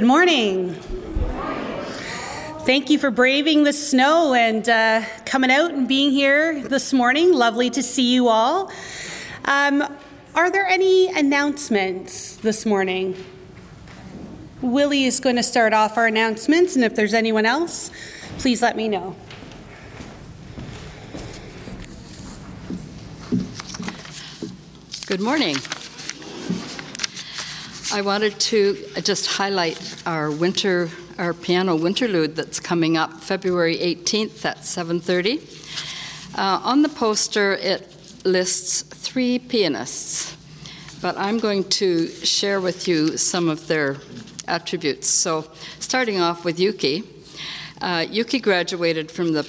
Good morning. Thank you for braving the snow and uh, coming out and being here this morning. Lovely to see you all. Um, are there any announcements this morning? Willie is going to start off our announcements, and if there's anyone else, please let me know. Good morning. I wanted to just highlight our winter, our piano winterlude that's coming up February 18th at 7:30. Uh, on the poster, it lists three pianists, but I'm going to share with you some of their attributes. So, starting off with Yuki. Uh, Yuki graduated from the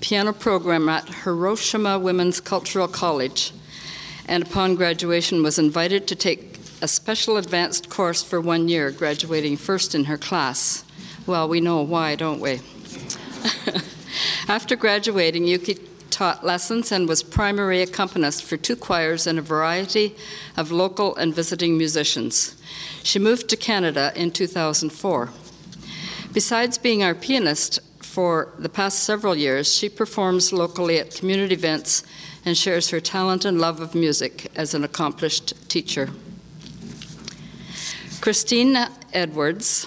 piano program at Hiroshima Women's Cultural College, and upon graduation was invited to take a special advanced course for one year, graduating first in her class. Well, we know why, don't we? After graduating, Yuki taught lessons and was primary accompanist for two choirs and a variety of local and visiting musicians. She moved to Canada in 2004. Besides being our pianist for the past several years, she performs locally at community events and shares her talent and love of music as an accomplished teacher. Christina Edwards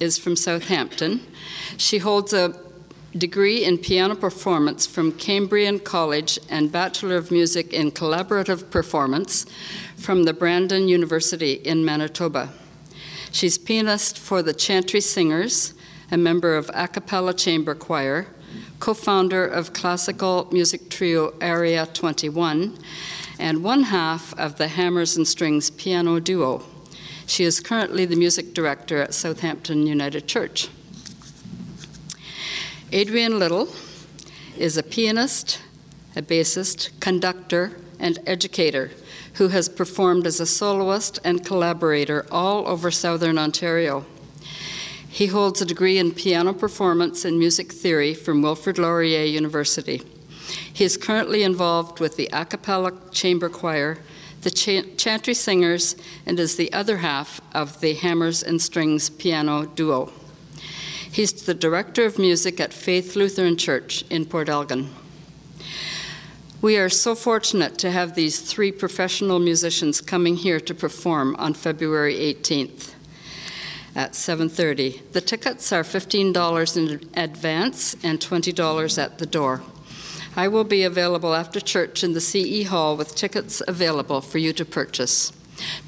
is from Southampton. She holds a degree in piano performance from Cambrian College and Bachelor of Music in Collaborative Performance from the Brandon University in Manitoba. She's pianist for the Chantry Singers, a member of A Cappella Chamber Choir, co founder of classical music trio Area 21, and one half of the Hammers and Strings Piano Duo. She is currently the music director at Southampton United Church. Adrian Little is a pianist, a bassist, conductor, and educator who has performed as a soloist and collaborator all over southern Ontario. He holds a degree in piano performance and music theory from Wilfrid Laurier University. He is currently involved with the A Cappella Chamber Choir the Ch- Chantry Singers, and is the other half of the Hammers and Strings piano duo. He's the director of music at Faith Lutheran Church in Port Elgin. We are so fortunate to have these three professional musicians coming here to perform on February 18th at 7:30. The tickets are $15 in advance and $20 at the door. I will be available after church in the CE Hall with tickets available for you to purchase.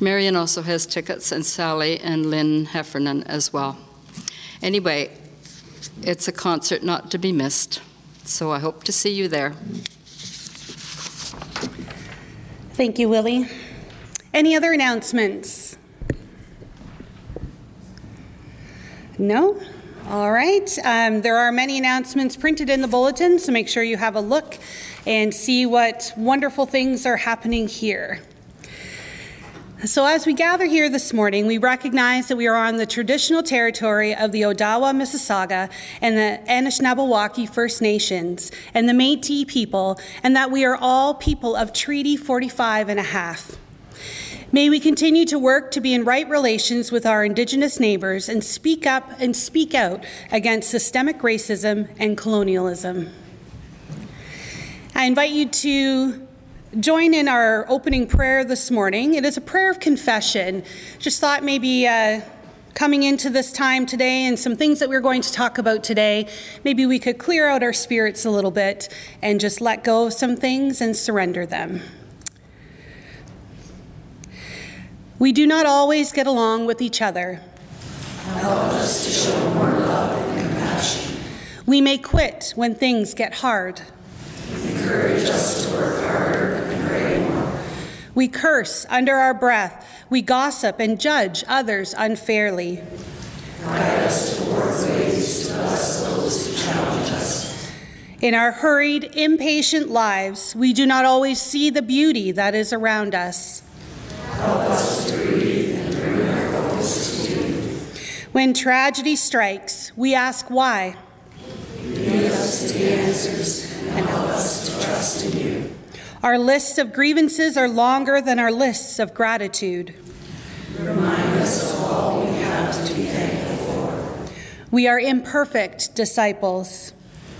Marion also has tickets, and Sally and Lynn Heffernan as well. Anyway, it's a concert not to be missed, so I hope to see you there. Thank you, Willie. Any other announcements? No? All right. Um, there are many announcements printed in the bulletin, so make sure you have a look and see what wonderful things are happening here. So, as we gather here this morning, we recognize that we are on the traditional territory of the Odawa Mississauga and the Anishinaabewaki First Nations and the Metis people, and that we are all people of Treaty 45 and a half. May we continue to work to be in right relations with our Indigenous neighbours and speak up and speak out against systemic racism and colonialism. I invite you to join in our opening prayer this morning. It is a prayer of confession. Just thought maybe. Uh, coming into this time today and some things that we're going to talk about today, maybe we could clear out our spirits a little bit and just let go of some things and surrender them. We do not always get along with each other. Help us to show more love and compassion. We may quit when things get hard. Encourage us to work harder and pray more. We curse under our breath. We gossip and judge others unfairly. Guide us towards ways to bless those who challenge us. In our hurried, impatient lives, we do not always see the beauty that is around us. Help us to breathe and bring our focus to you. When tragedy strikes, we ask why. Lead us to the answers and help us to trust in you. Our lists of grievances are longer than our lists of gratitude. Remind us of all we have to be thankful for. We are imperfect disciples.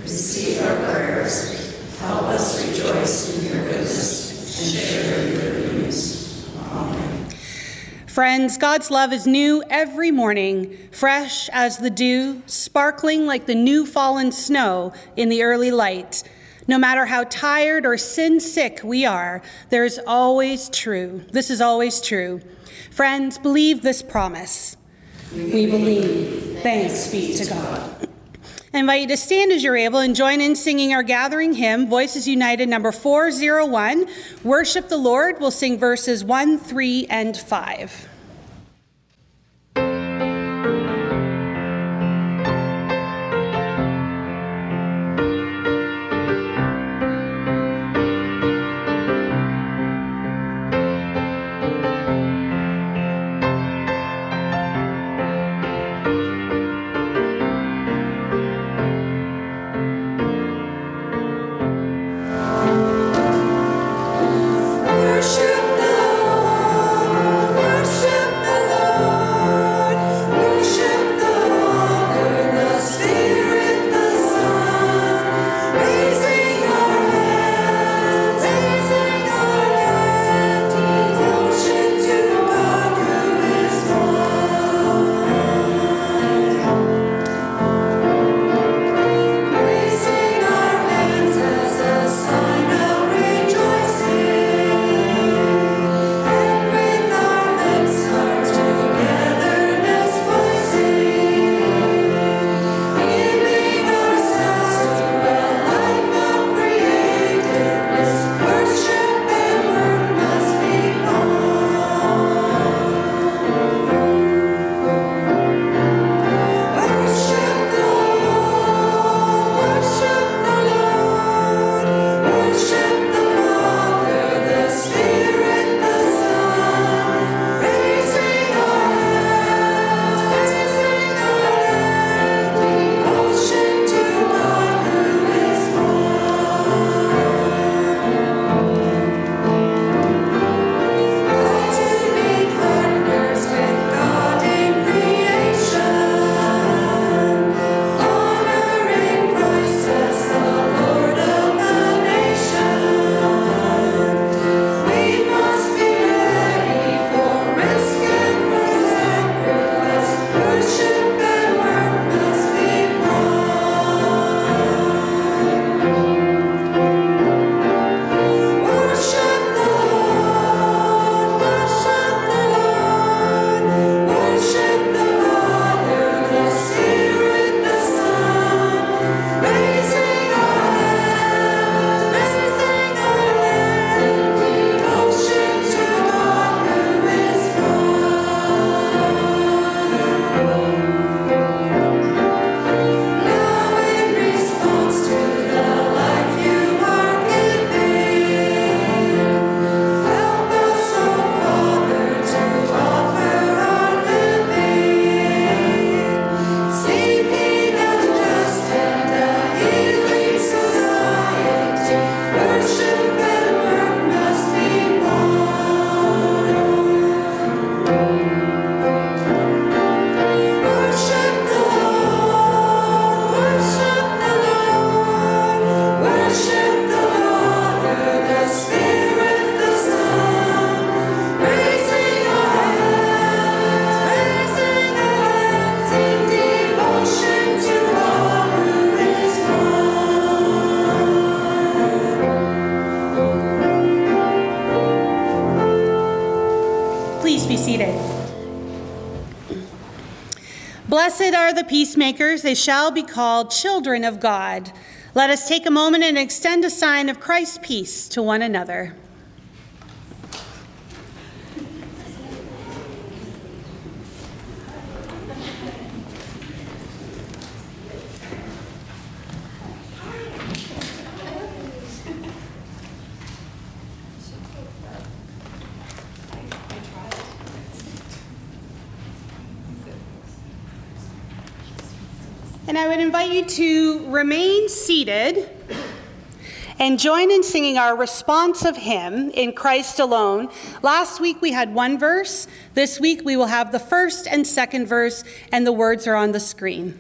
Receive our prayers. Help us rejoice in your goodness and share your news. Friends, God's love is new every morning, fresh as the dew, sparkling like the new fallen snow in the early light. No matter how tired or sin sick we are, there is always true. This is always true. Friends, believe this promise. We believe. Thanks be to God. I invite you to stand as you're able and join in singing our gathering hymn, Voices United number 401. Worship the Lord. We'll sing verses 1, 3, and 5. The peacemakers, they shall be called children of God. Let us take a moment and extend a sign of Christ's peace to one another. I would invite you to remain seated and join in singing our responsive hymn in Christ alone. Last week we had one verse. This week we will have the first and second verse, and the words are on the screen.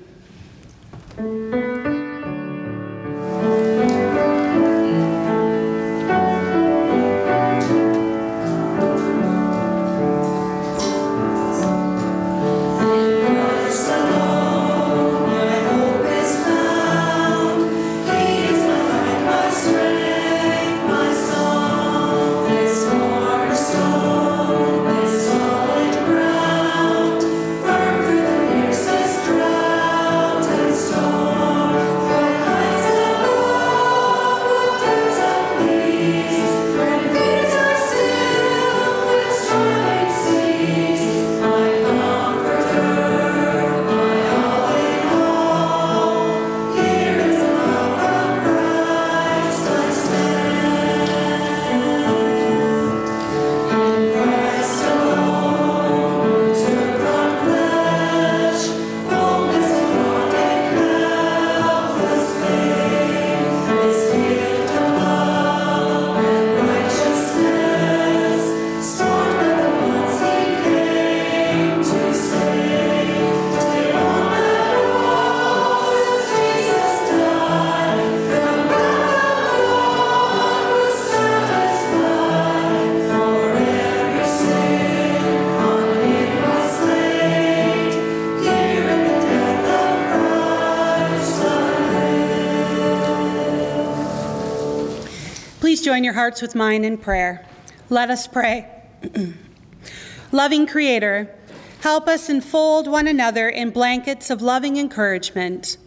Join your hearts with mine in prayer. Let us pray. loving Creator, help us enfold one another in blankets of loving encouragement.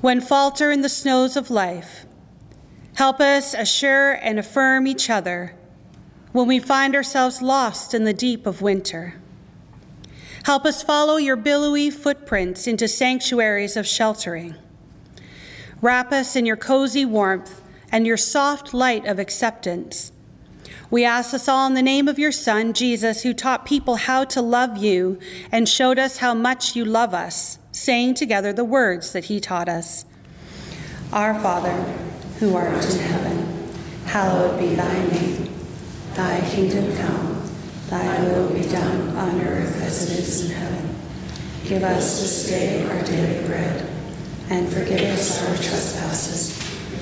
When falter in the snows of life, help us assure and affirm each other when we find ourselves lost in the deep of winter. Help us follow your billowy footprints into sanctuaries of sheltering. Wrap us in your cozy warmth and your soft light of acceptance. We ask this all in the name of your Son, Jesus, who taught people how to love you and showed us how much you love us, saying together the words that he taught us Our Father, who art in heaven, hallowed be thy name. Thy kingdom come, thy will be done on earth as it is in heaven. Give us this day our daily bread, and forgive us our trespasses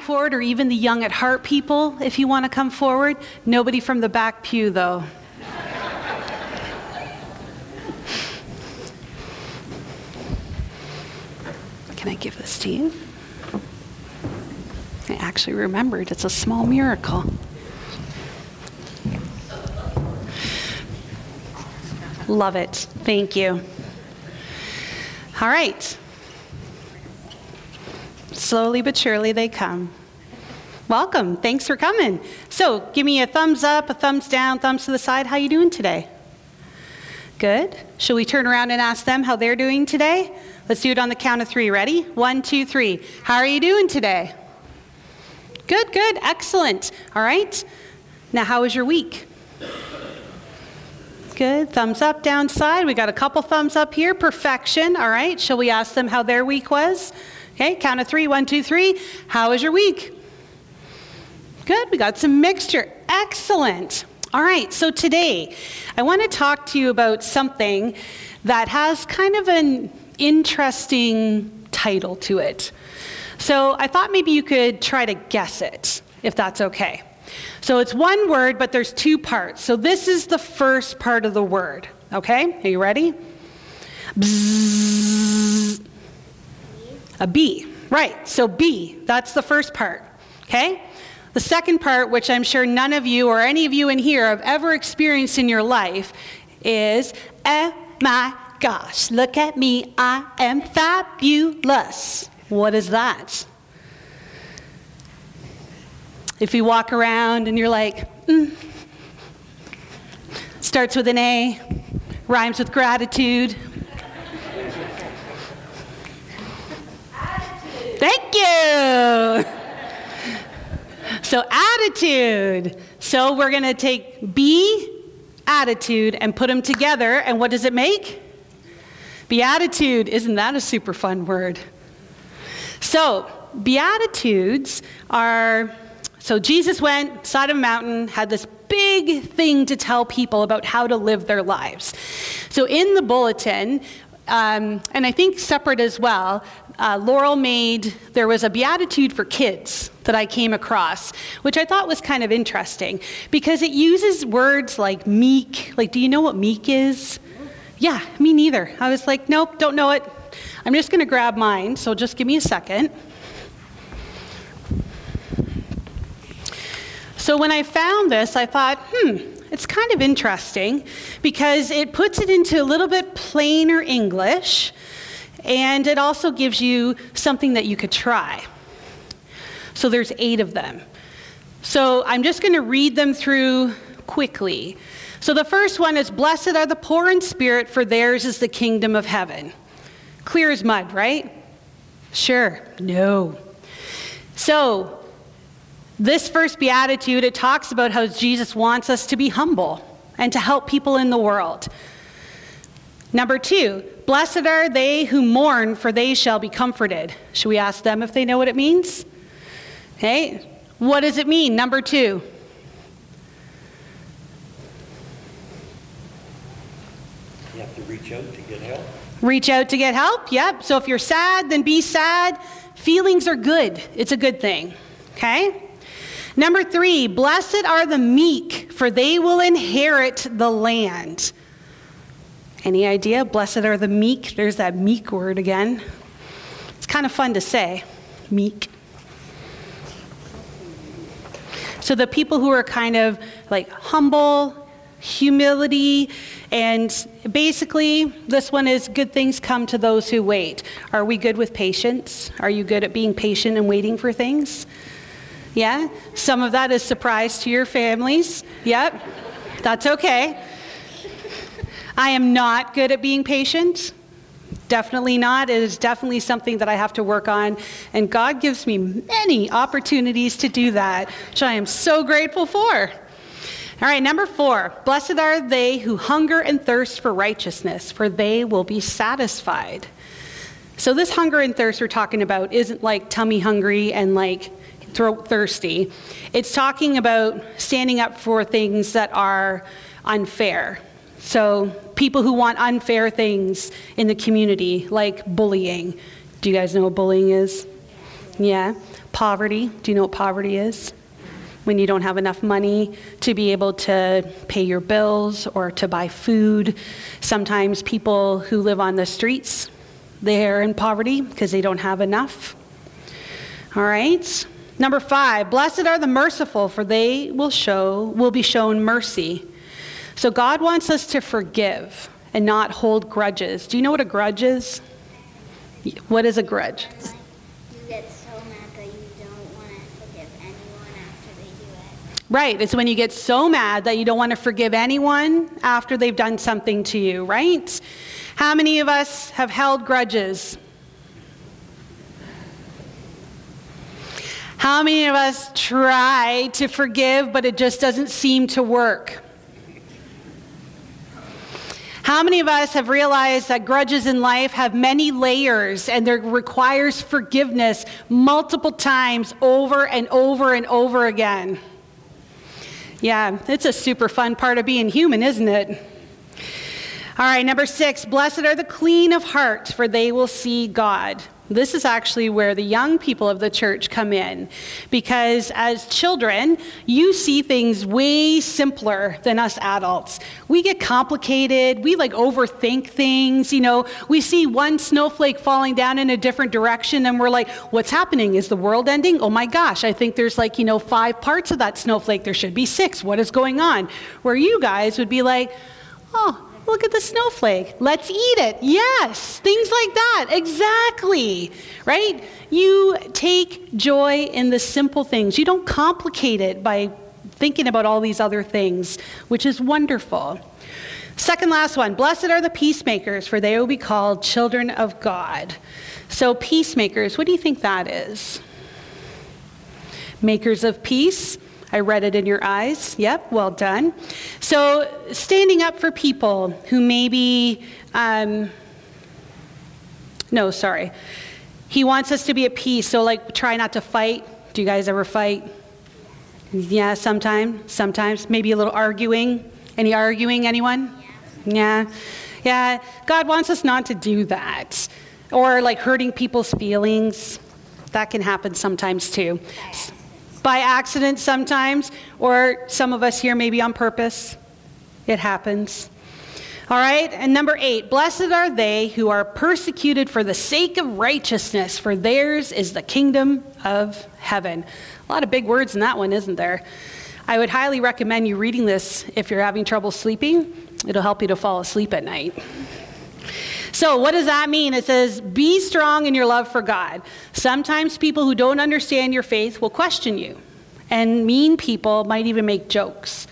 Forward, or even the young at heart people, if you want to come forward. Nobody from the back pew, though. Can I give this to you? I actually remembered. It's a small miracle. Love it. Thank you. All right. Slowly but surely they come. Welcome. Thanks for coming. So, give me a thumbs up, a thumbs down, thumbs to the side. How you doing today? Good. Shall we turn around and ask them how they're doing today? Let's do it on the count of three. Ready? One, two, three. How are you doing today? Good, good, excellent. All right. Now, how was your week? Good. Thumbs up, down side. We got a couple thumbs up here. Perfection. All right. Shall we ask them how their week was? Okay, count of three. One, two, three. How was your week? Good. We got some mixture. Excellent. All right. So today, I want to talk to you about something that has kind of an interesting title to it. So I thought maybe you could try to guess it, if that's okay. So it's one word, but there's two parts. So this is the first part of the word. Okay? Are you ready? Bzzz. A B. Right. So B, that's the first part. Okay? The second part, which I'm sure none of you or any of you in here have ever experienced in your life, is, oh my gosh, look at me, I am fabulous. What is that? If you walk around and you're like, mm, starts with an A, rhymes with gratitude. Thank you. So, attitude. So, we're going to take be, attitude, and put them together. And what does it make? Beatitude. Isn't that a super fun word? So, Beatitudes are so Jesus went side of a mountain, had this big thing to tell people about how to live their lives. So in the bulletin, um, and I think separate as well, uh, Laurel made, there was a beatitude for kids that I came across, which I thought was kind of interesting because it uses words like meek. Like, do you know what meek is? Yeah, me neither. I was like, nope, don't know it. I'm just going to grab mine, so just give me a second. So when I found this, I thought, hmm, it's kind of interesting because it puts it into a little bit plainer English and it also gives you something that you could try. So there's eight of them. So I'm just going to read them through quickly. So the first one is Blessed are the poor in spirit, for theirs is the kingdom of heaven. Clear as mud, right? Sure. No. So this first beatitude, it talks about how Jesus wants us to be humble and to help people in the world. Number two, blessed are they who mourn, for they shall be comforted. Should we ask them if they know what it means? Okay, what does it mean? Number two. You have to reach out to get help. Reach out to get help, yep. So if you're sad, then be sad. Feelings are good, it's a good thing. Okay? Number three, blessed are the meek, for they will inherit the land. Any idea? Blessed are the meek. There's that meek word again. It's kind of fun to say, meek. So the people who are kind of like humble, humility, and basically, this one is good things come to those who wait. Are we good with patience? Are you good at being patient and waiting for things? Yeah? Some of that is surprise to your families. Yep. That's okay. I am not good at being patient. Definitely not. It is definitely something that I have to work on. And God gives me many opportunities to do that, which I am so grateful for. All right, number four Blessed are they who hunger and thirst for righteousness, for they will be satisfied. So, this hunger and thirst we're talking about isn't like tummy hungry and like throat thirsty. It's talking about standing up for things that are unfair. So, people who want unfair things in the community, like bullying. Do you guys know what bullying is? Yeah. Poverty. Do you know what poverty is? When you don't have enough money to be able to pay your bills or to buy food. Sometimes people who live on the streets, they're in poverty because they don't have enough. All right. Number five, blessed are the merciful, for they will show will be shown mercy. So God wants us to forgive and not hold grudges. Do you know what a grudge is? What is a grudge? You get so mad that you don't want to forgive anyone after they do it. Right. It's when you get so mad that you don't want to forgive anyone after they've done something to you, right? How many of us have held grudges? How many of us try to forgive, but it just doesn't seem to work? How many of us have realized that grudges in life have many layers and there requires forgiveness multiple times over and over and over again? Yeah, it's a super fun part of being human, isn't it? All right, number six, blessed are the clean of heart, for they will see God. This is actually where the young people of the church come in. Because as children, you see things way simpler than us adults. We get complicated, we like overthink things. You know, we see one snowflake falling down in a different direction and we're like, what's happening? Is the world ending? Oh my gosh, I think there's like, you know, five parts of that snowflake. There should be six. What is going on? Where you guys would be like, oh, Look at the snowflake. Let's eat it. Yes, things like that. Exactly. Right? You take joy in the simple things. You don't complicate it by thinking about all these other things, which is wonderful. Second last one Blessed are the peacemakers, for they will be called children of God. So, peacemakers, what do you think that is? Makers of peace. I read it in your eyes. Yep, well done. So, standing up for people who maybe, um, no, sorry. He wants us to be at peace. So, like, try not to fight. Do you guys ever fight? Yeah, sometimes. Sometimes. Maybe a little arguing. Any arguing, anyone? Yeah. Yeah. God wants us not to do that. Or like hurting people's feelings. That can happen sometimes too by accident sometimes, or some of us here maybe on purpose. It happens. All right, and number eight, blessed are they who are persecuted for the sake of righteousness, for theirs is the kingdom of heaven. A lot of big words in that one, isn't there? I would highly recommend you reading this if you're having trouble sleeping. It'll help you to fall asleep at night. So, what does that mean? It says, be strong in your love for God. Sometimes people who don't understand your faith will question you, and mean people might even make jokes.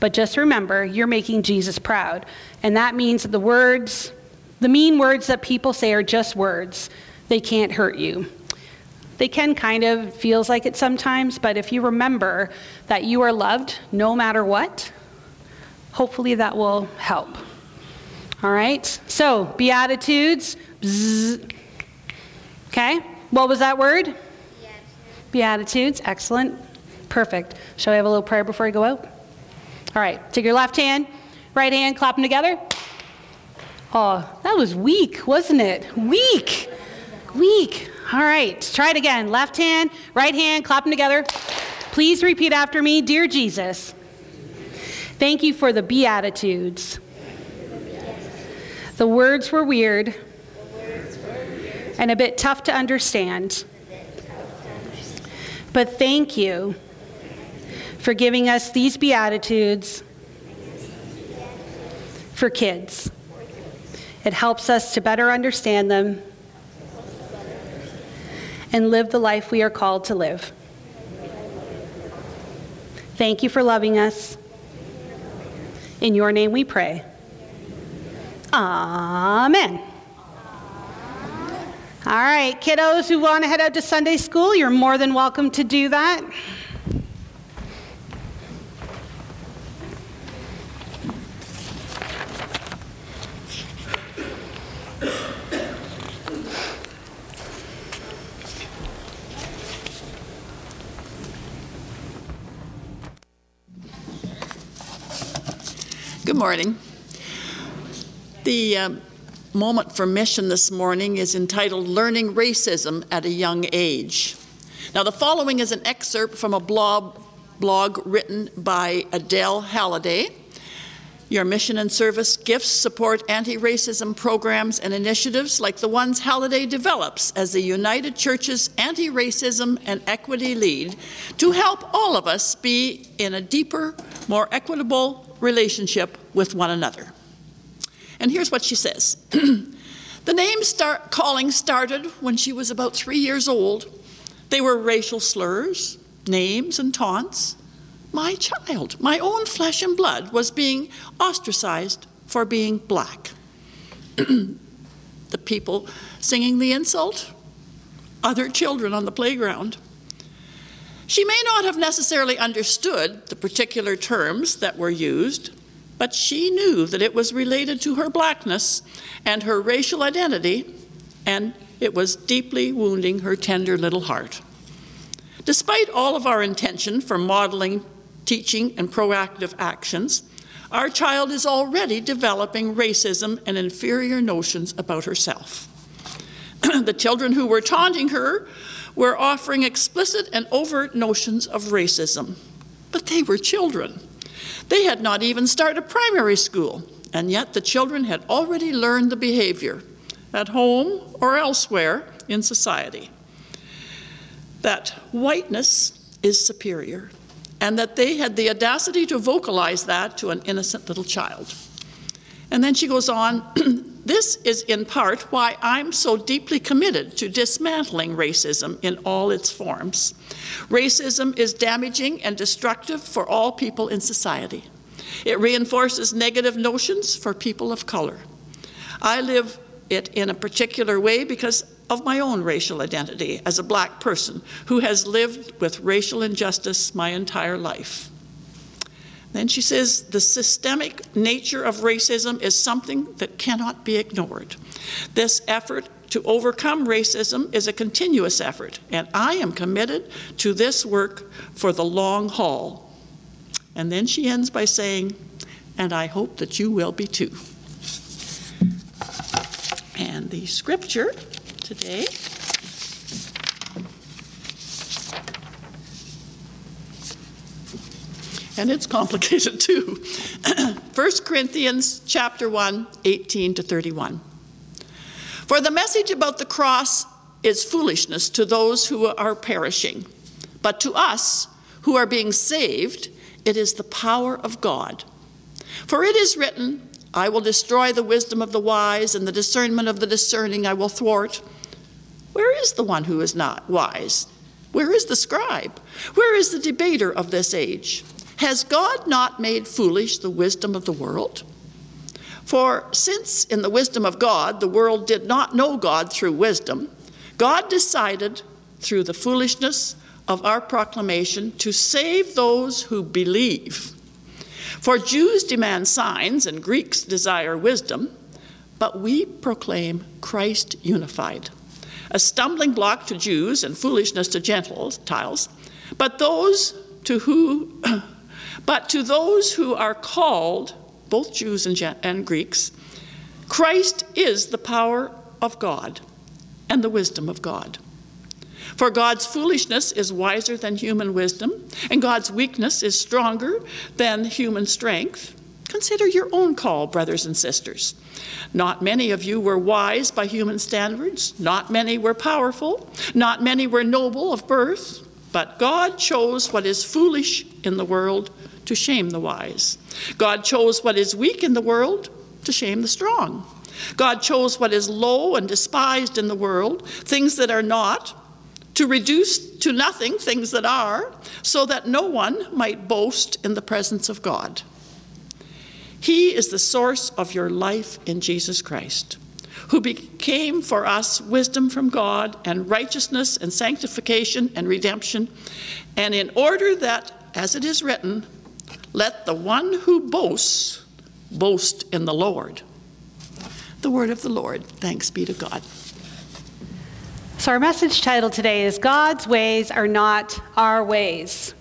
But just remember, you're making Jesus proud. And that means that the words, the mean words that people say are just words. They can't hurt you. They can kind of feels like it sometimes, but if you remember that you are loved no matter what, hopefully that will help. All right? So, Beatitudes. Bzz. Okay? What was that word? Beatitudes. Excellent. Perfect. Shall we have a little prayer before we go out? All right. Take your left hand, right hand, clap them together. Oh, that was weak, wasn't it? Weak. Weak. All right. Try it again. Left hand, right hand, clap them together. Please repeat after me Dear Jesus, thank you for the Beatitudes. The words were weird and a bit tough to understand. But thank you for giving us these Beatitudes for kids. It helps us to better understand them and live the life we are called to live. Thank you for loving us. In your name we pray. Amen. All right, kiddos who want to head out to Sunday school, you're more than welcome to do that. Good morning. The um, moment for mission this morning is entitled Learning Racism at a Young Age. Now, the following is an excerpt from a blog, blog written by Adele Halliday. Your mission and service gifts support anti racism programs and initiatives like the ones Halliday develops as the United Church's anti racism and equity lead to help all of us be in a deeper, more equitable relationship with one another. And here's what she says The name start calling started when she was about three years old. They were racial slurs, names, and taunts my child, my own flesh and blood, was being ostracized for being black. the people singing the insult, other children on the playground. She may not have necessarily understood the particular terms that were used, but she knew that it was related to her blackness and her racial identity, and it was deeply wounding her tender little heart. Despite all of our intention for modeling teaching, and proactive actions, our child is already developing racism and inferior notions about herself. the children who were taunting her were offering explicit and overt notions of racism. But they were children. They had not even started primary school, and yet the children had already learned the behavior at home or elsewhere in society that whiteness is superior and that they had the audacity to vocalize that to an innocent little child. And then she goes on This is in part why I'm so deeply committed to dismantling racism in all its forms. Racism is damaging and destructive for all people in society. It reinforces negative notions for people of color. I live it in a particular way because of my own racial identity as a black person who has lived with racial injustice my entire life. Then she says the systemic nature of racism is something that cannot be ignored. This effort to overcome racism is a continuous effort, and I am committed to this work for the long haul. And then she ends by saying, and I hope that you will be too. And the scripture today. And it's complicated too. 1 Corinthians chapter 1, 18 to 31. For the message about the cross is foolishness to those who are perishing, but to us who are being saved, it is the power of God. For it is written, I will destroy the wisdom of the wise, and the discernment of the discerning I will thwart. Where is the one who is not wise? Where is the scribe? Where is the debater of this age? Has God not made foolish the wisdom of the world? For since in the wisdom of God the world did not know God through wisdom, God decided through the foolishness of our proclamation to save those who believe. For Jews demand signs and Greeks desire wisdom, but we proclaim Christ unified a stumbling block to Jews and foolishness to Gentiles, but those to who, but to those who are called, both Jews and, and Greeks, Christ is the power of God and the wisdom of God. For God's foolishness is wiser than human wisdom, and God's weakness is stronger than human strength. Consider your own call, brothers and sisters. Not many of you were wise by human standards, not many were powerful, not many were noble of birth, but God chose what is foolish in the world to shame the wise. God chose what is weak in the world to shame the strong. God chose what is low and despised in the world, things that are not, to reduce to nothing things that are, so that no one might boast in the presence of God. He is the source of your life in Jesus Christ, who became for us wisdom from God and righteousness and sanctification and redemption, and in order that, as it is written, let the one who boasts boast in the Lord. The word of the Lord. Thanks be to God. So, our message title today is God's Ways Are Not Our Ways.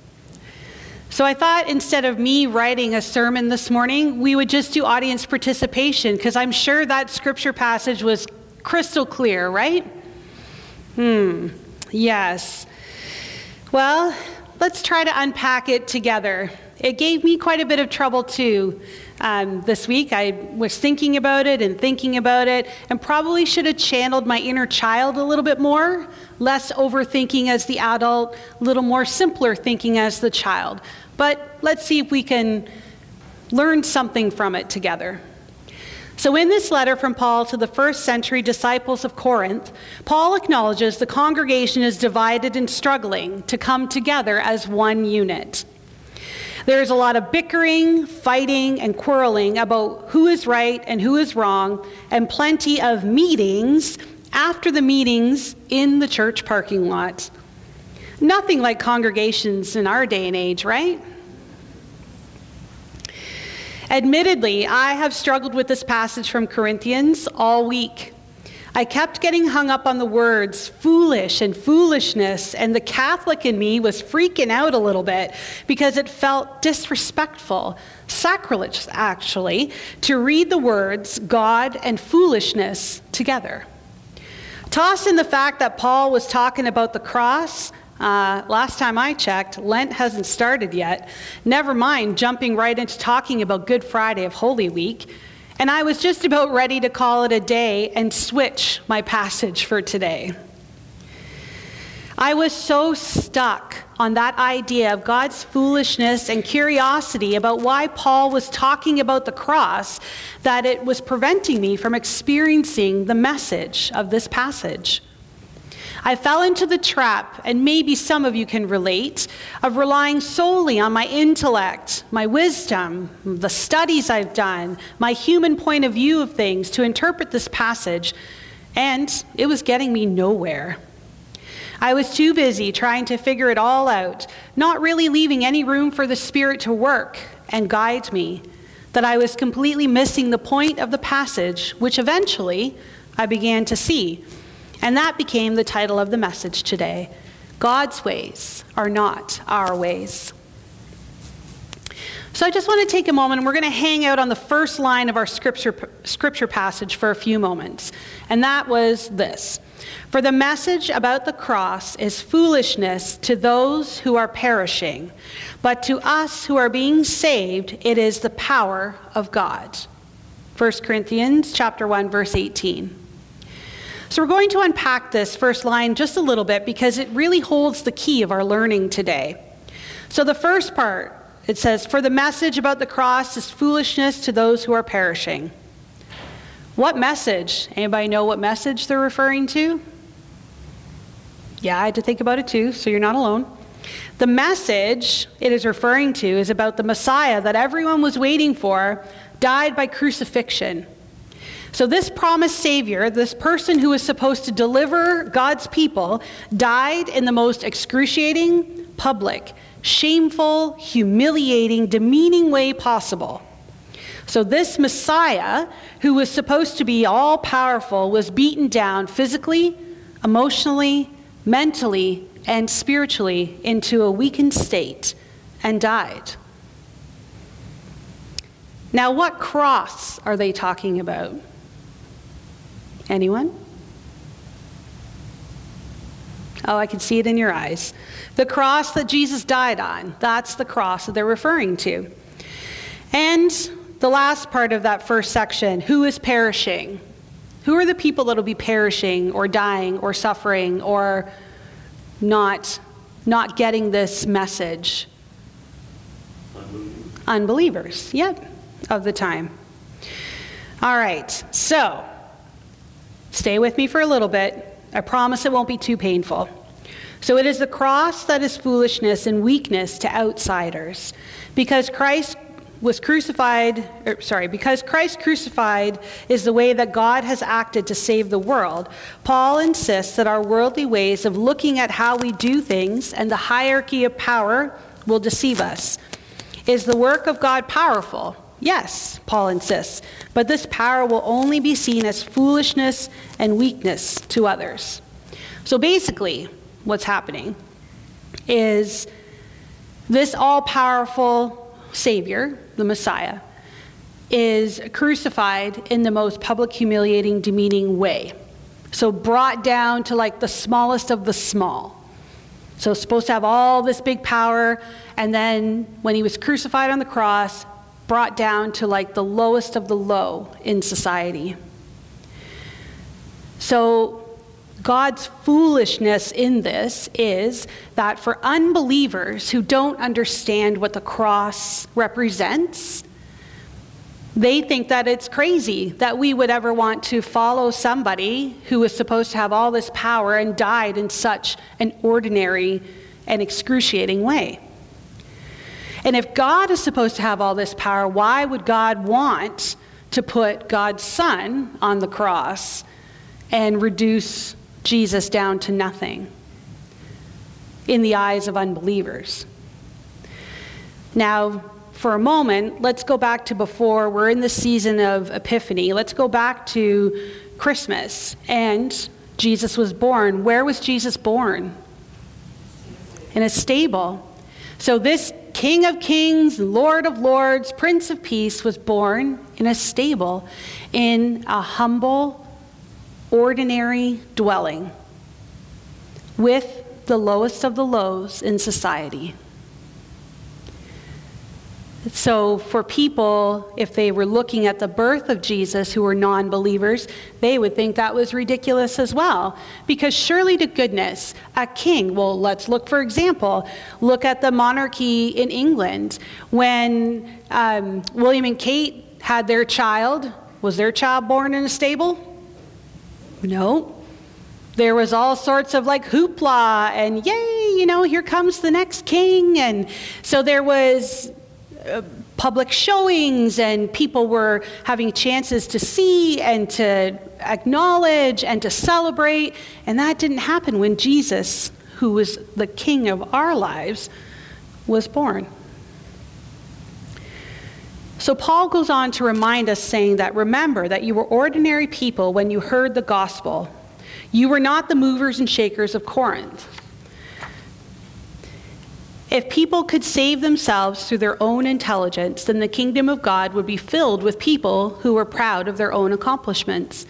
So I thought instead of me writing a sermon this morning, we would just do audience participation because I'm sure that scripture passage was crystal clear, right? Hmm, yes. Well, let's try to unpack it together. It gave me quite a bit of trouble too. Um, this week, I was thinking about it and thinking about it, and probably should have channeled my inner child a little bit more, less overthinking as the adult, a little more simpler thinking as the child. But let's see if we can learn something from it together. So, in this letter from Paul to the first century disciples of Corinth, Paul acknowledges the congregation is divided and struggling to come together as one unit. There's a lot of bickering, fighting, and quarreling about who is right and who is wrong, and plenty of meetings after the meetings in the church parking lot. Nothing like congregations in our day and age, right? Admittedly, I have struggled with this passage from Corinthians all week. I kept getting hung up on the words foolish and foolishness, and the Catholic in me was freaking out a little bit because it felt disrespectful, sacrilege actually, to read the words God and foolishness together. Toss in the fact that Paul was talking about the cross. Uh, last time I checked, Lent hasn't started yet. Never mind jumping right into talking about Good Friday of Holy Week. And I was just about ready to call it a day and switch my passage for today. I was so stuck on that idea of God's foolishness and curiosity about why Paul was talking about the cross that it was preventing me from experiencing the message of this passage. I fell into the trap, and maybe some of you can relate, of relying solely on my intellect, my wisdom, the studies I've done, my human point of view of things to interpret this passage, and it was getting me nowhere. I was too busy trying to figure it all out, not really leaving any room for the Spirit to work and guide me, that I was completely missing the point of the passage, which eventually I began to see. And that became the title of the message today God's ways are not our ways. So I just want to take a moment and we're going to hang out on the first line of our scripture, scripture passage for a few moments. And that was this For the message about the cross is foolishness to those who are perishing, but to us who are being saved, it is the power of God. 1 Corinthians chapter 1 verse 18. So we're going to unpack this first line just a little bit because it really holds the key of our learning today. So the first part, it says, For the message about the cross is foolishness to those who are perishing. What message? Anybody know what message they're referring to? Yeah, I had to think about it too, so you're not alone. The message it is referring to is about the Messiah that everyone was waiting for, died by crucifixion. So, this promised Savior, this person who was supposed to deliver God's people, died in the most excruciating, public, shameful, humiliating, demeaning way possible. So, this Messiah, who was supposed to be all powerful, was beaten down physically, emotionally, mentally, and spiritually into a weakened state and died. Now, what cross are they talking about? Anyone? Oh, I can see it in your eyes. The cross that Jesus died on, that's the cross that they're referring to. And the last part of that first section who is perishing? Who are the people that will be perishing or dying or suffering or not, not getting this message? Unbelievers. Unbelievers, yep, of the time. All right, so Stay with me for a little bit. I promise it won't be too painful. So it is the cross that is foolishness and weakness to outsiders. Because Christ was crucified, or, sorry, because Christ crucified is the way that God has acted to save the world, Paul insists that our worldly ways of looking at how we do things and the hierarchy of power will deceive us. Is the work of God powerful? Yes, Paul insists, but this power will only be seen as foolishness and weakness to others. So basically, what's happening is This all powerful Savior, the Messiah, is crucified in the most public, humiliating, demeaning way. So, brought down to like the smallest of the small. So, supposed to have all this big power, and then when he was crucified on the cross, brought down to like the lowest of the low in society. So, God's foolishness in this is that for unbelievers who don't understand what the cross represents, they think that it's crazy that we would ever want to follow somebody who was supposed to have all this power and died in such an ordinary and excruciating way. And if God is supposed to have all this power, why would God want to put God's Son on the cross and reduce Jesus down to nothing in the eyes of unbelievers? Now, for a moment, let's go back to before we're in the season of Epiphany. Let's go back to Christmas and Jesus was born. Where was Jesus born? In a stable. So, this King of Kings, Lord of Lords, Prince of Peace was born in a stable in a humble, ordinary dwelling with the lowest of the lows in society. So, for people, if they were looking at the birth of Jesus who were non believers, they would think that was ridiculous as well. Because surely to goodness, a king, well, let's look for example, look at the monarchy in England. When um, William and Kate had their child, was their child born in a stable? No. There was all sorts of like hoopla and yay, you know, here comes the next king. And so there was Uh, public showings and people were having chances to see and to acknowledge and to celebrate. And that didn't happen when Jesus, who was the king of our lives, was born. So Paul goes on to remind us, saying that remember that you were ordinary people when you heard the gospel. You were not the movers and shakers of Corinth. If people could save themselves through their own intelligence, then the kingdom of God would be filled with people who were proud of their own accomplishments.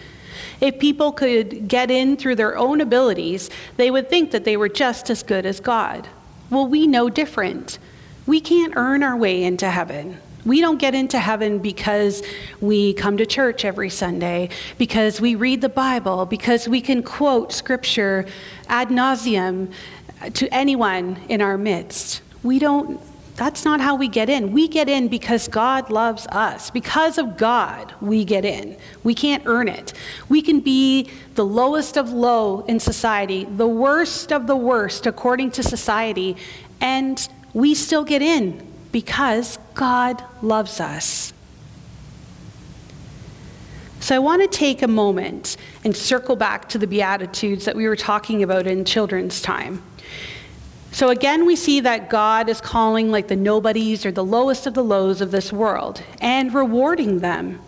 If people could get in through their own abilities, they would think that they were just as good as God. Well, we know different. We can't earn our way into heaven. We don't get into heaven because we come to church every Sunday, because we read the Bible, because we can quote scripture ad nauseum to anyone in our midst. We don't, that's not how we get in. We get in because God loves us. Because of God, we get in. We can't earn it. We can be the lowest of low in society, the worst of the worst according to society, and we still get in because God loves us. So I want to take a moment and circle back to the Beatitudes that we were talking about in children's time. So again, we see that God is calling like the nobodies or the lowest of the lows of this world and rewarding them.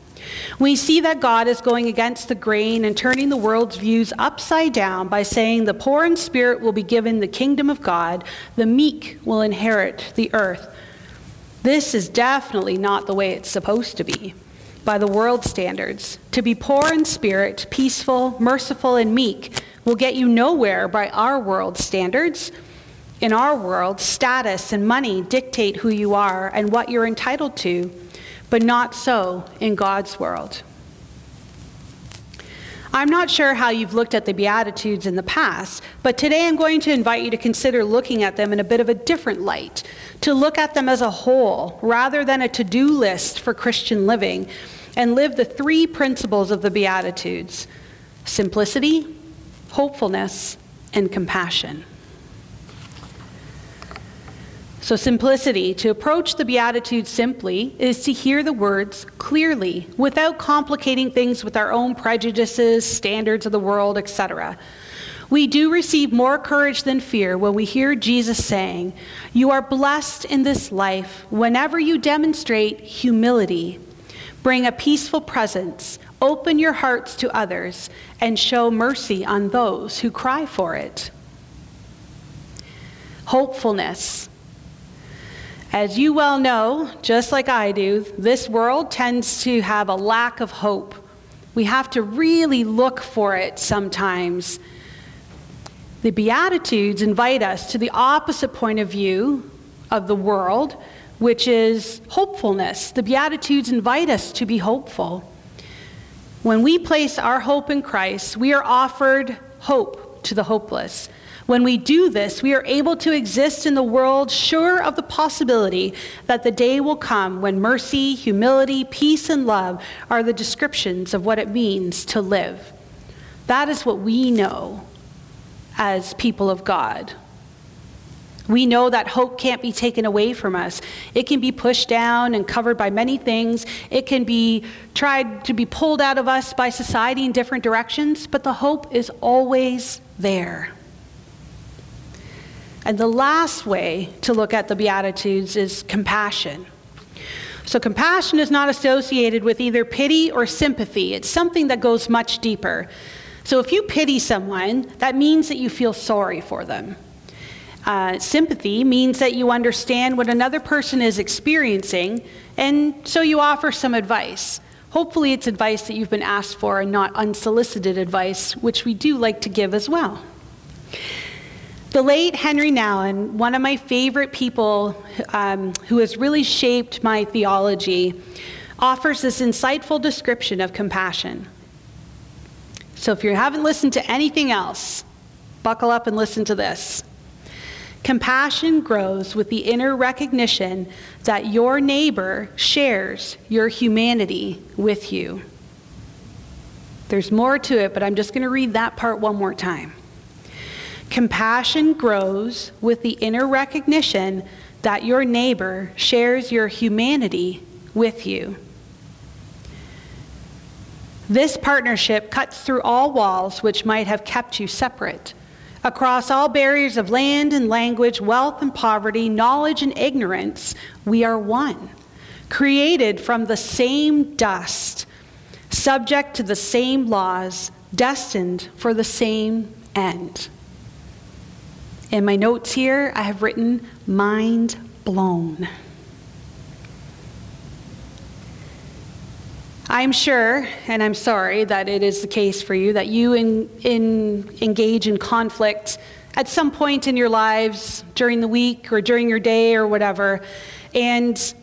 We see that God is going against the grain and turning the world's views upside down by saying the poor in spirit will be given the kingdom of God, the meek will inherit the earth. This is definitely not the way it's supposed to be by the world standards. To be poor in spirit, peaceful, merciful, and meek will get you nowhere by our world standards. In our world, status and money dictate who you are and what you're entitled to, but not so in God's world. I'm not sure how you've looked at the Beatitudes in the past, but today I'm going to invite you to consider looking at them in a bit of a different light, to look at them as a whole rather than a to do list for Christian living, and live the three principles of the Beatitudes simplicity, hopefulness, and compassion. So, simplicity, to approach the Beatitudes simply, is to hear the words clearly without complicating things with our own prejudices, standards of the world, etc. We do receive more courage than fear when we hear Jesus saying, You are blessed in this life whenever you demonstrate humility, bring a peaceful presence, open your hearts to others, and show mercy on those who cry for it. Hopefulness As you well know, just like I do, this world tends to have a lack of hope. We have to really look for it sometimes. The Beatitudes invite us to the opposite point of view of the world, which is hopefulness. The Beatitudes invite us to be hopeful. When we place our hope in Christ, we are offered hope to the hopeless. When we do this, we are able to exist in the world sure of the possibility that the day will come when mercy, humility, peace, and love are the descriptions of what it means to live. That is what we know as people of God. We know that hope can't be taken away from us. It can be pushed down and covered by many things. It can be tried to be pulled out of us by society in different directions, but the hope is always there. And the last way to look at the Beatitudes is compassion. So, compassion is not associated with either pity or sympathy, it's something that goes much deeper. So, if you pity someone, that means that you feel sorry for them. Uh, sympathy means that you understand what another person is experiencing, and so you offer some advice. Hopefully, it's advice that you've been asked for and not unsolicited advice, which we do like to give as well. The late Henri Nouwen, one of my favorite people um, who has really shaped my theology, offers this insightful description of compassion. So if you haven't listened to anything else, buckle up and listen to this. Compassion grows with the inner recognition that your neighbor shares your humanity with you. There's more to it, but I'm just going to read that part one more time. Compassion grows with the inner recognition that your neighbor shares your humanity with you. This partnership cuts through all walls which might have kept you separate. Across all barriers of land and language, wealth and poverty, knowledge and ignorance, we are one. Created from the same dust, subject to the same laws, destined for the same end. In my notes here, I have written mind blown. I'm sure, and I'm sorry that it is the case for you, that you in, in, engage in conflict at some point in your lives during the week or during your day or whatever. And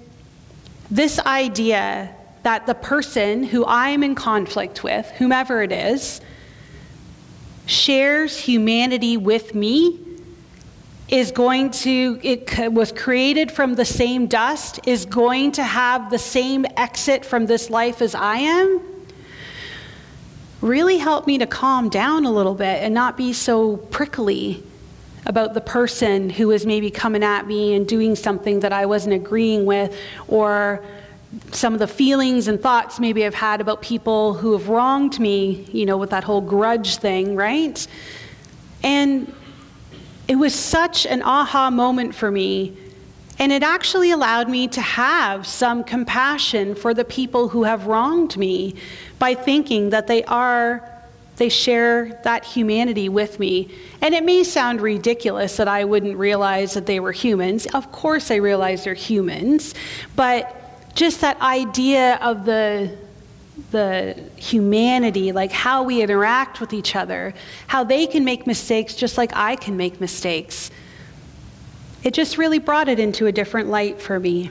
this idea that the person who I'm in conflict with, whomever it is, shares humanity with me is going to, it was created from the same dust, is going to have the same exit from this life as I am, really helped me to calm down a little bit and not be so prickly about the person who was maybe coming at me and doing something that I wasn't agreeing with, or some of the feelings and thoughts maybe I've had about people who have wronged me, you know, with that whole grudge thing, right? And it was such an aha moment for me. And it actually allowed me to have some compassion for the people who have wronged me by thinking that they are, they share that humanity with me. And it may sound ridiculous that I wouldn't realize that they were humans. Of course, I realize they're humans. But just that idea of the, the humanity, like how we interact with each other, how they can make mistakes just like I can make mistakes. It just really brought it into a different light for me.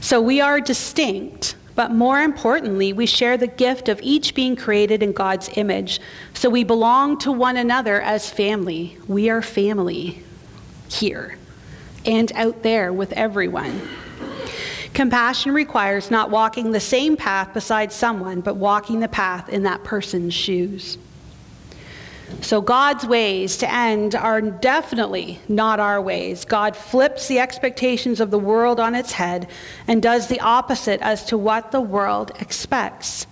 So we are distinct, but more importantly, we share the gift of each being created in God's image. So we belong to one another as family. We are family here and out there with everyone. Compassion requires not walking the same path beside someone, but walking the path in that person's shoes. So, God's ways to end are definitely not our ways. God flips the expectations of the world on its head and does the opposite as to what the world expects.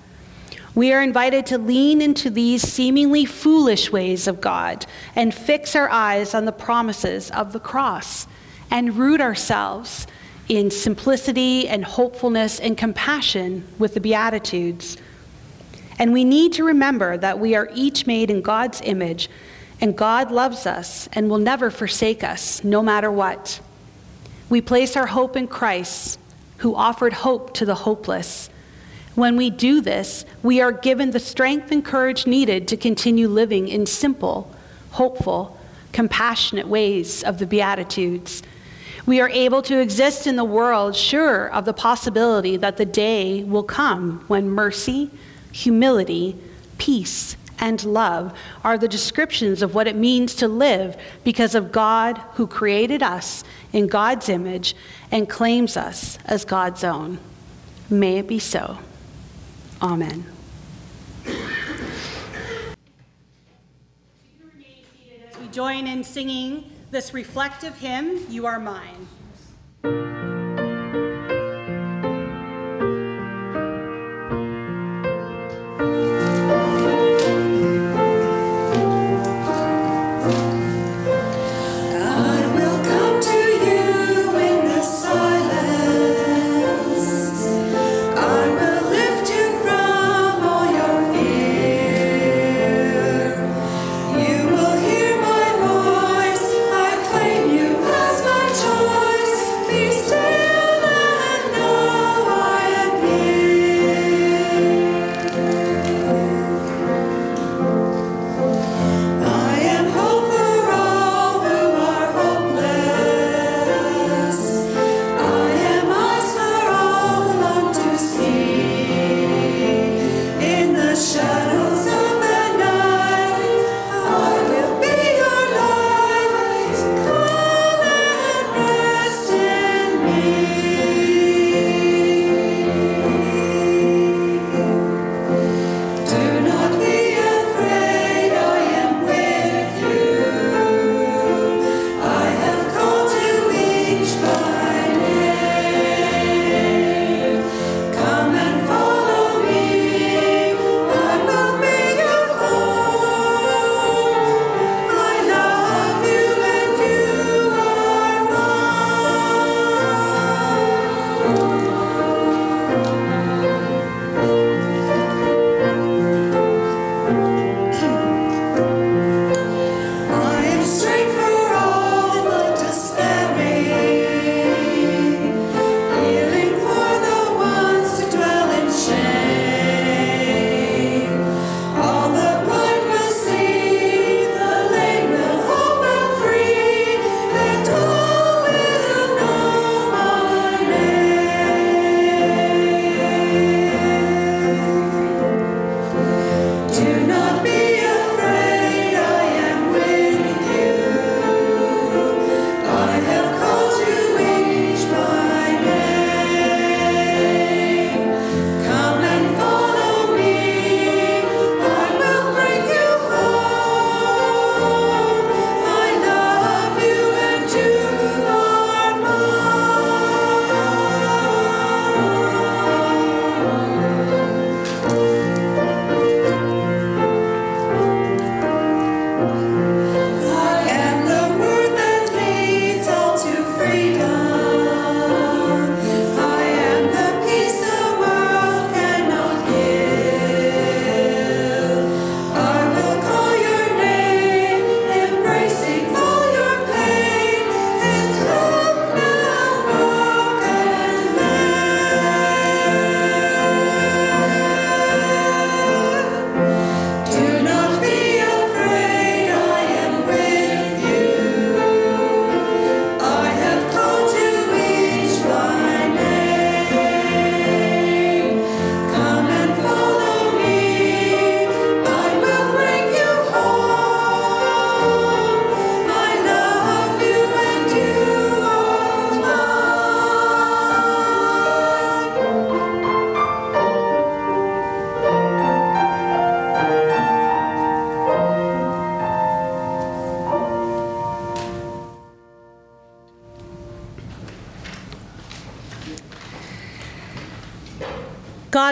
We are invited to lean into these seemingly foolish ways of God and fix our eyes on the promises of the cross and root ourselves in simplicity and hopefulness and compassion with the Beatitudes. And we need to remember that we are each made in God's image And God loves us and will never forsake us, no matter what. We place our hope in Christ, who offered hope to the hopeless. When we do this, we are given the strength and courage needed to continue living in simple, hopeful, compassionate ways of the Beatitudes. We are able to exist in the world sure of the possibility that the day will come when mercy, humility, peace, and love are the descriptions of what it means to live because of God who created us in God's image and claims us as God's own. May it be so. Amen. Join in singing this reflective hymn, You Are Mine. God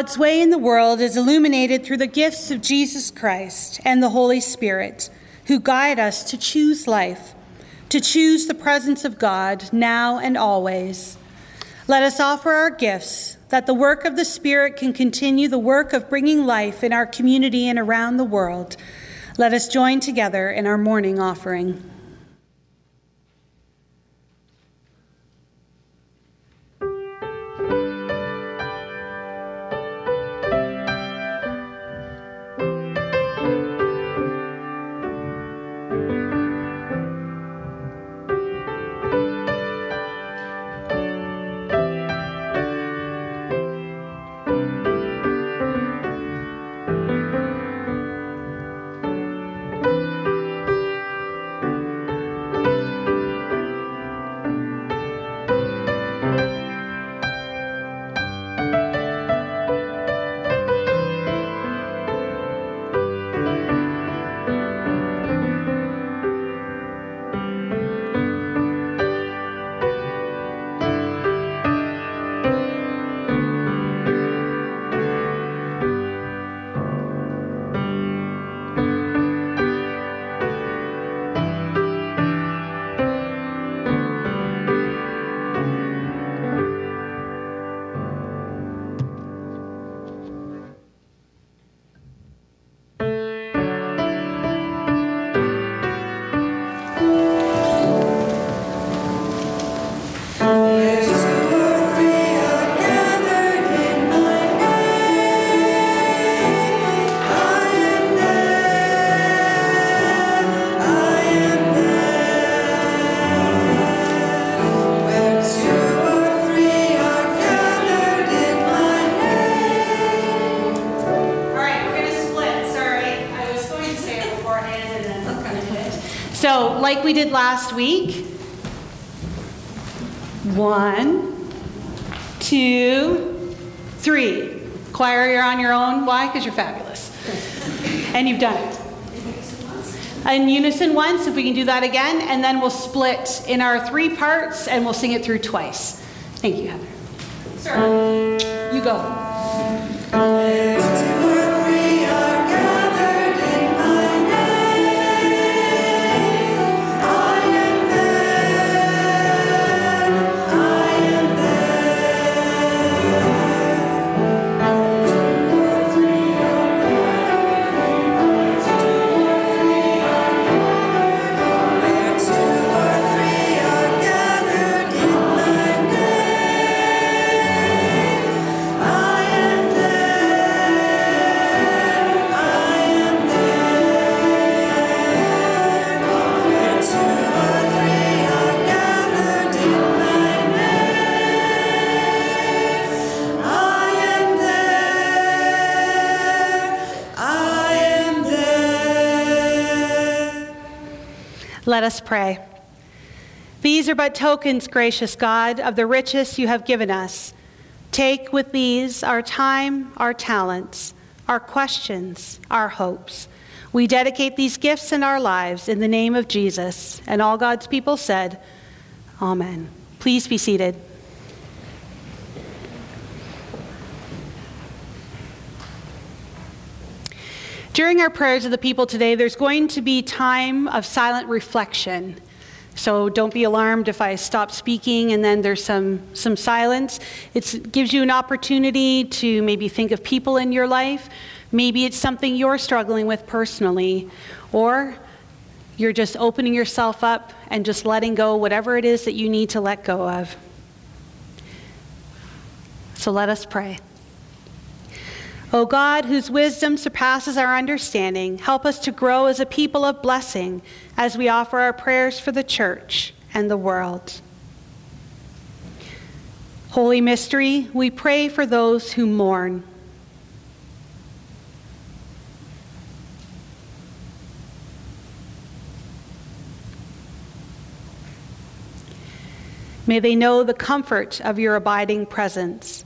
God's way in the world is illuminated through the gifts of Jesus Christ and the Holy Spirit, who guide us to choose life, to choose the presence of God now and always. Let us offer our gifts that the work of the Spirit can continue the work of bringing life in our community and around the world. Let us join together in our morning offering. Like we did last week, one, two, three. Choir, you're on your own. Why? Because you're fabulous. And you've done it. In unison once, if we can do that again, and then we'll split in our three parts and we'll sing it through twice. Thank you, Heather. Sir, you go. Let us pray. These are but tokens, gracious God, of the riches you have given us. Take with these our time, our talents, our questions, our hopes. We dedicate these gifts in our lives in the name of Jesus. And all God's people said, Amen. Please be seated. During our prayers of the people today, there's going to be time of silent reflection. So don't be alarmed if I stop speaking and then there's some, some silence. It gives you an opportunity to maybe think of people in your life. Maybe it's something you're struggling with personally, or you're just opening yourself up and just letting go whatever it is that you need to let go of. So let us pray. O God, whose wisdom surpasses our understanding, help us to grow as a people of blessing as we offer our prayers for the church and the world. Holy Mystery, we pray for those who mourn. May they know the comfort of your abiding presence.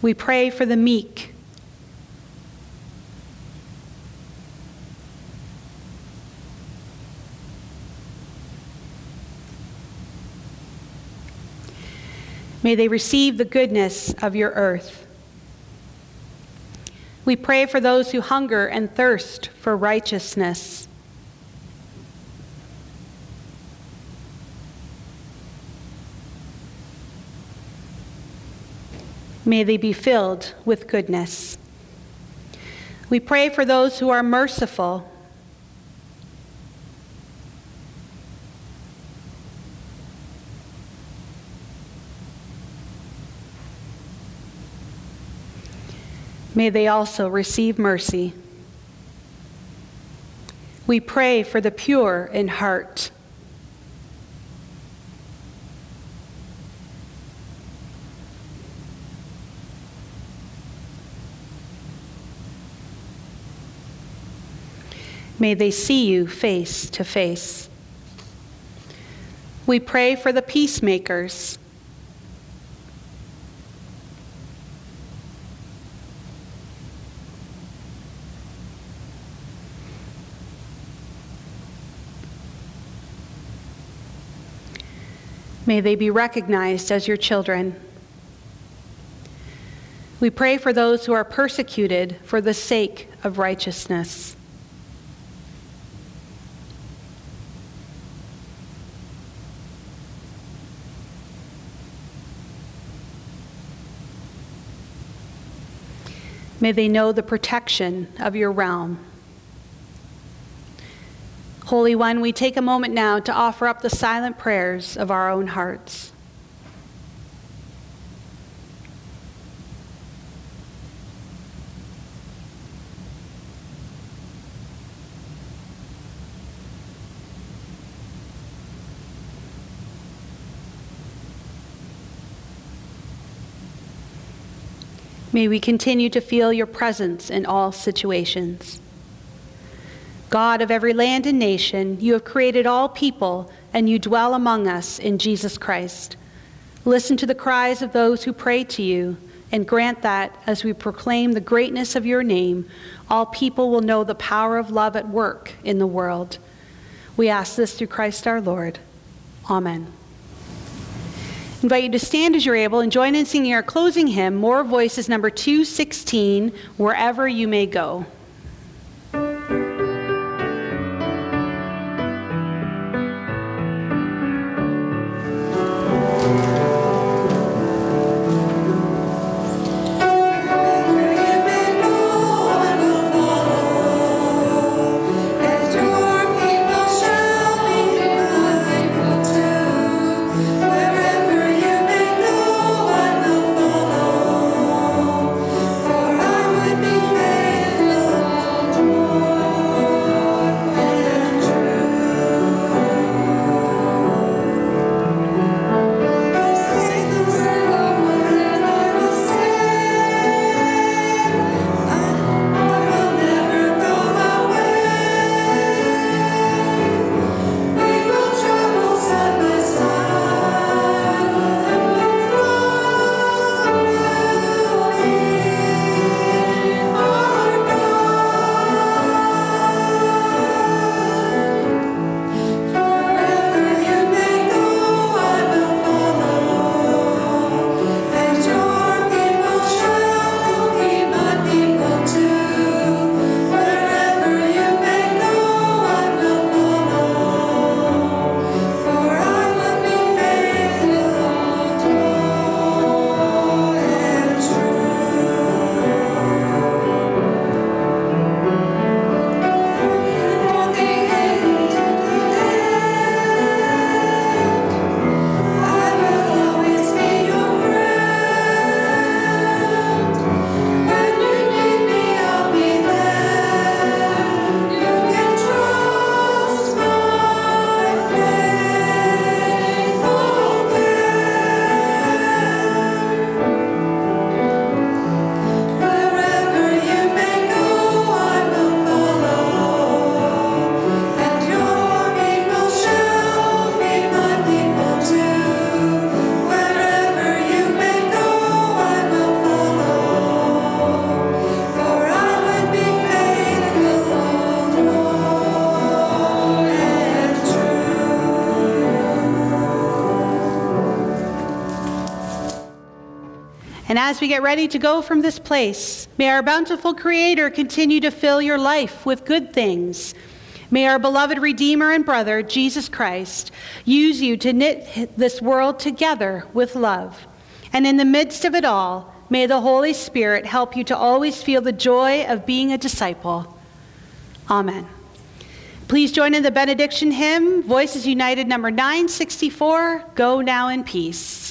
We pray for the meek. May they receive the goodness of your earth. We pray for those who hunger and thirst for righteousness. May they be filled with goodness. We pray for those who are merciful. May they also receive mercy. We pray for the pure in heart. May they see you face to face. We pray for the peacemakers. May they be recognized as your children. We pray for those who are persecuted for the sake of righteousness. May they know the protection of your realm. Holy One, we take a moment now to offer up the silent prayers of our own hearts. May we continue to feel your presence in all situations. God of every land and nation, you have created all people, and you dwell among us in Jesus Christ. Listen to the cries of those who pray to you, and grant that, as we proclaim the greatness of your name, all people will know the power of love at work in the world. We ask this through Christ our Lord. Amen invite you to stand as you're able and join in singing our closing hymn, More Voices, number 216, Wherever You May Go. And as we get ready to go from this place, may our bountiful Creator continue to fill your life with good things. May our beloved Redeemer and brother, Jesus Christ, use you to knit this world together with love. And in the midst of it all, may the Holy Spirit help you to always feel the joy of being a disciple. Amen. Please join in the benediction hymn, Voices United number 964, Go Now in Peace.